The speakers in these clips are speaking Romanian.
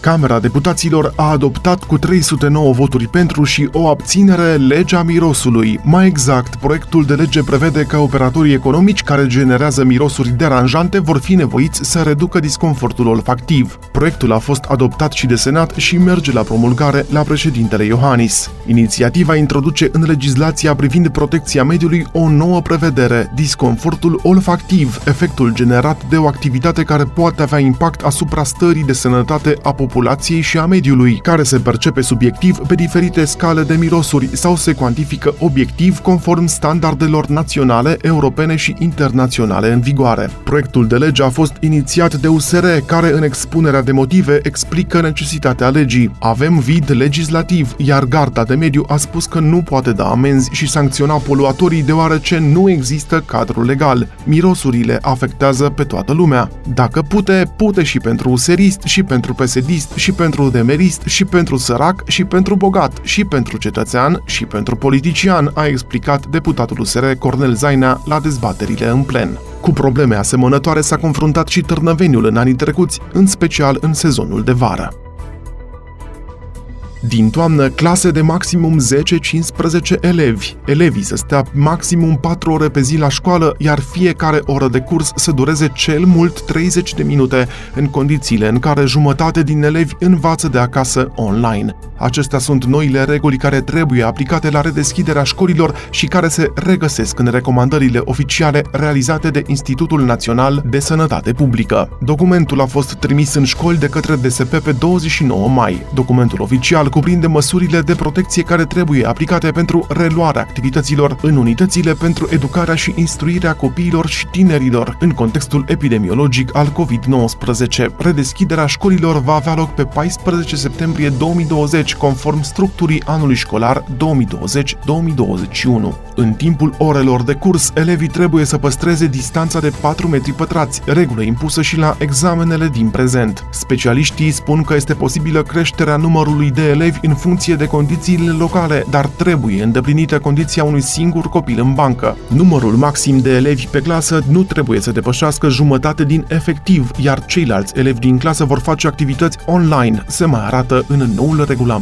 Camera Deputaților a adoptat cu 309 voturi pentru și o abținere legea mirosului. Mai exact, proiectul de lege prevede că operatorii economici care generează mirosuri deranjante vor fi nevoiți să reducă disconfortul olfactiv. Proiectul a fost adoptat și de Senat și merge la promulgare la președintele Iohannis. Inițiativa introduce în legislația privind protecția mediului o nouă prevedere, disconfortul olfactiv, efectul generat de o activitate care poate avea impact asupra stării de sănătate a populației populației și a mediului, care se percepe subiectiv pe diferite scale de mirosuri sau se cuantifică obiectiv conform standardelor naționale, europene și internaționale în vigoare. Proiectul de lege a fost inițiat de USR, care în expunerea de motive explică necesitatea legii. Avem vid legislativ, iar Garda de Mediu a spus că nu poate da amenzi și sancționa poluatorii deoarece nu există cadru legal. Mirosurile afectează pe toată lumea. Dacă pute, pute și pentru userist și pentru psd socialist, și pentru demerist, și pentru sărac, și pentru bogat, și pentru cetățean, și pentru politician, a explicat deputatul USR Cornel Zainea la dezbaterile în plen. Cu probleme asemănătoare s-a confruntat și Târnăveniul în anii trecuți, în special în sezonul de vară. Din toamnă, clase de maximum 10-15 elevi. Elevii să stea maximum 4 ore pe zi la școală, iar fiecare oră de curs să dureze cel mult 30 de minute, în condițiile în care jumătate din elevi învață de acasă online. Acestea sunt noile reguli care trebuie aplicate la redeschiderea școlilor și care se regăsesc în recomandările oficiale realizate de Institutul Național de Sănătate Publică. Documentul a fost trimis în școli de către DSP pe 29 mai. Documentul oficial cuprinde măsurile de protecție care trebuie aplicate pentru reluarea activităților în unitățile pentru educarea și instruirea copiilor și tinerilor în contextul epidemiologic al COVID-19. Redeschiderea școlilor va avea loc pe 14 septembrie 2020 conform structurii anului școlar 2020-2021. În timpul orelor de curs, elevii trebuie să păstreze distanța de 4 metri pătrați, regulă impusă și la examenele din prezent. Specialiștii spun că este posibilă creșterea numărului de elevi în funcție de condițiile locale, dar trebuie îndeplinită condiția unui singur copil în bancă. Numărul maxim de elevi pe clasă nu trebuie să depășească jumătate din efectiv, iar ceilalți elevi din clasă vor face activități online, se mai arată în noul regulament.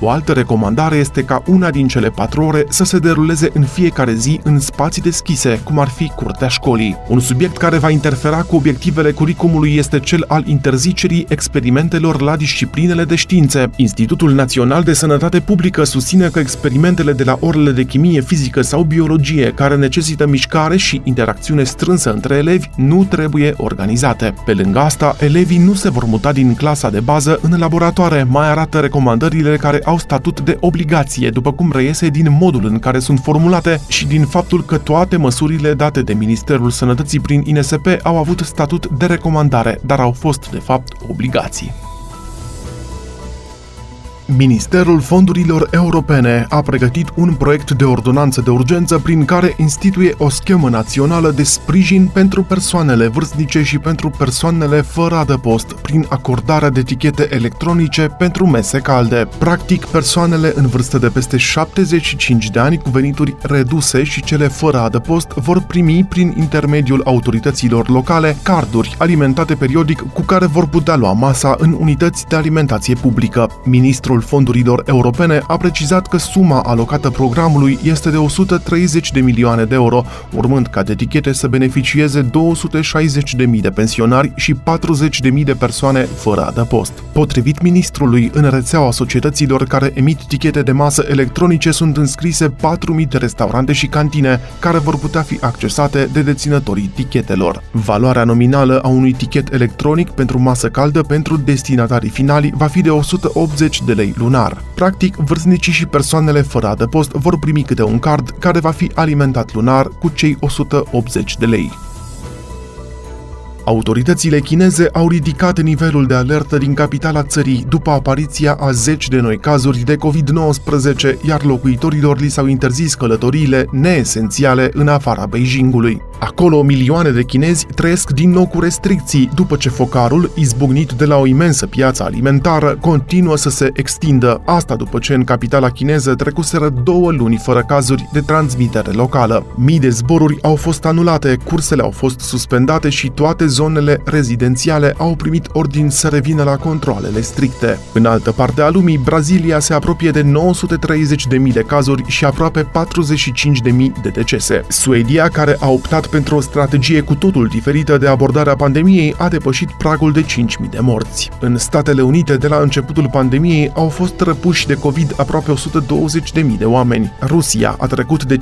O altă recomandare este ca una din cele patru ore să se deruleze în fiecare zi în spații deschise, cum ar fi curtea școlii. Un subiect care va interfera cu obiectivele curicumului este cel al interzicerii experimentelor la disciplinele de științe. Institutul Național de Sănătate Publică susține că experimentele de la orele de chimie, fizică sau biologie care necesită mișcare și interacțiune strânsă între elevi nu trebuie organizate. Pe lângă asta, elevii nu se vor muta din clasa de bază în laboratoare, mai arată recomandările care au statut de obligație, după cum reiese din modul în care sunt formulate și din faptul că toate măsurile date de Ministerul Sănătății prin INSP au avut statut de recomandare, dar au fost, de fapt, obligații. Ministerul Fondurilor Europene a pregătit un proiect de ordonanță de urgență prin care instituie o schemă națională de sprijin pentru persoanele vârstnice și pentru persoanele fără adăpost prin acordarea de etichete electronice pentru mese calde. Practic, persoanele în vârstă de peste 75 de ani cu venituri reduse și cele fără adăpost vor primi prin intermediul autorităților locale carduri alimentate periodic cu care vor putea lua masa în unități de alimentație publică. Ministrul Ministerul Fondurilor Europene a precizat că suma alocată programului este de 130 de milioane de euro, urmând ca de etichete să beneficieze 260.000 de pensionari și 40.000 de persoane fără adăpost. Potrivit ministrului, în rețeaua societăților care emit tichete de masă electronice sunt înscrise 4.000 de restaurante și cantine, care vor putea fi accesate de deținătorii tichetelor. Valoarea nominală a unui tichet electronic pentru masă caldă pentru destinatarii finali va fi de 180 de lei lei lunar. Practic, vârstnicii și persoanele fără adăpost vor primi câte un card care va fi alimentat lunar cu cei 180 de lei. Autoritățile chineze au ridicat nivelul de alertă din capitala țării după apariția a zeci de noi cazuri de COVID-19, iar locuitorilor li s-au interzis călătoriile neesențiale în afara Beijingului. Acolo, milioane de chinezi trăiesc din nou cu restricții după ce focarul, izbucnit de la o imensă piață alimentară, continuă să se extindă. Asta după ce în capitala chineză trecuseră două luni fără cazuri de transmitere locală. Mii de zboruri au fost anulate, cursele au fost suspendate și toate zonele rezidențiale au primit ordin să revină la controlele stricte. În altă parte a lumii, Brazilia se apropie de 930.000 de cazuri și aproape 45.000 de decese. Suedia, care a optat pentru o strategie cu totul diferită de abordarea pandemiei, a depășit pragul de 5.000 de morți. În Statele Unite, de la începutul pandemiei, au fost răpuși de COVID aproape 120.000 de oameni. Rusia a trecut de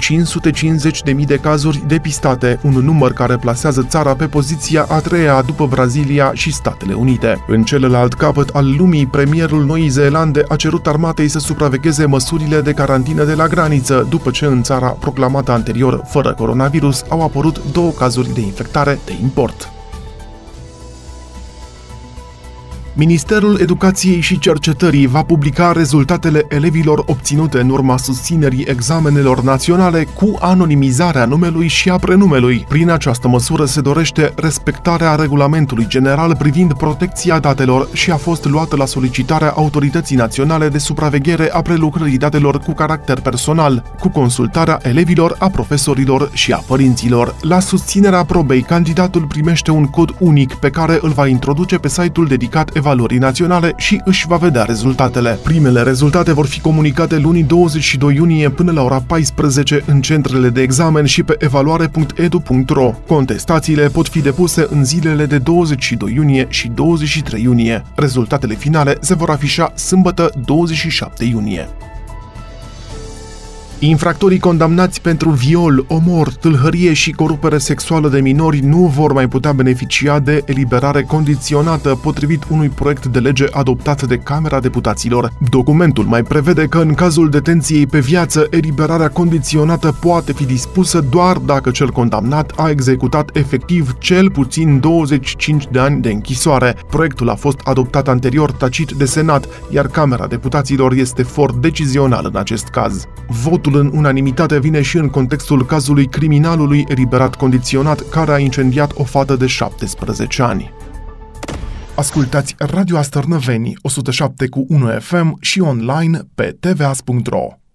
550.000 de cazuri depistate, un număr care plasează țara pe poziția a treia după Brazilia și Statele Unite. În celălalt capăt al lumii, premierul Noii Zeelande a cerut armatei să supravegheze măsurile de carantină de la graniță, după ce în țara proclamată anterior fără coronavirus au apărut două cazuri de infectare de import. Ministerul Educației și Cercetării va publica rezultatele elevilor obținute în urma susținerii examenelor naționale cu anonimizarea numelui și a prenumelui. Prin această măsură se dorește respectarea regulamentului general privind protecția datelor și a fost luată la solicitarea Autorității Naționale de Supraveghere a prelucrării datelor cu caracter personal, cu consultarea elevilor, a profesorilor și a părinților. La susținerea probei, candidatul primește un cod unic pe care îl va introduce pe site-ul dedicat valorii naționale și își va vedea rezultatele. Primele rezultate vor fi comunicate luni 22 iunie până la ora 14 în centrele de examen și pe evaluare.edu.ro. Contestațiile pot fi depuse în zilele de 22 iunie și 23 iunie. Rezultatele finale se vor afișa sâmbătă 27 iunie. Infractorii condamnați pentru viol, omor, tâlhărie și corupere sexuală de minori nu vor mai putea beneficia de eliberare condiționată potrivit unui proiect de lege adoptat de Camera Deputaților. Documentul mai prevede că în cazul detenției pe viață, eliberarea condiționată poate fi dispusă doar dacă cel condamnat a executat efectiv cel puțin 25 de ani de închisoare. Proiectul a fost adoptat anterior tacit de Senat, iar Camera Deputaților este for decizional în acest caz. Votul Votul în unanimitate vine și în contextul cazului criminalului eliberat condiționat care a incendiat o fată de 17 ani. Ascultați Radio Astărnăveni 107 cu 1 FM și online pe tvas.ro.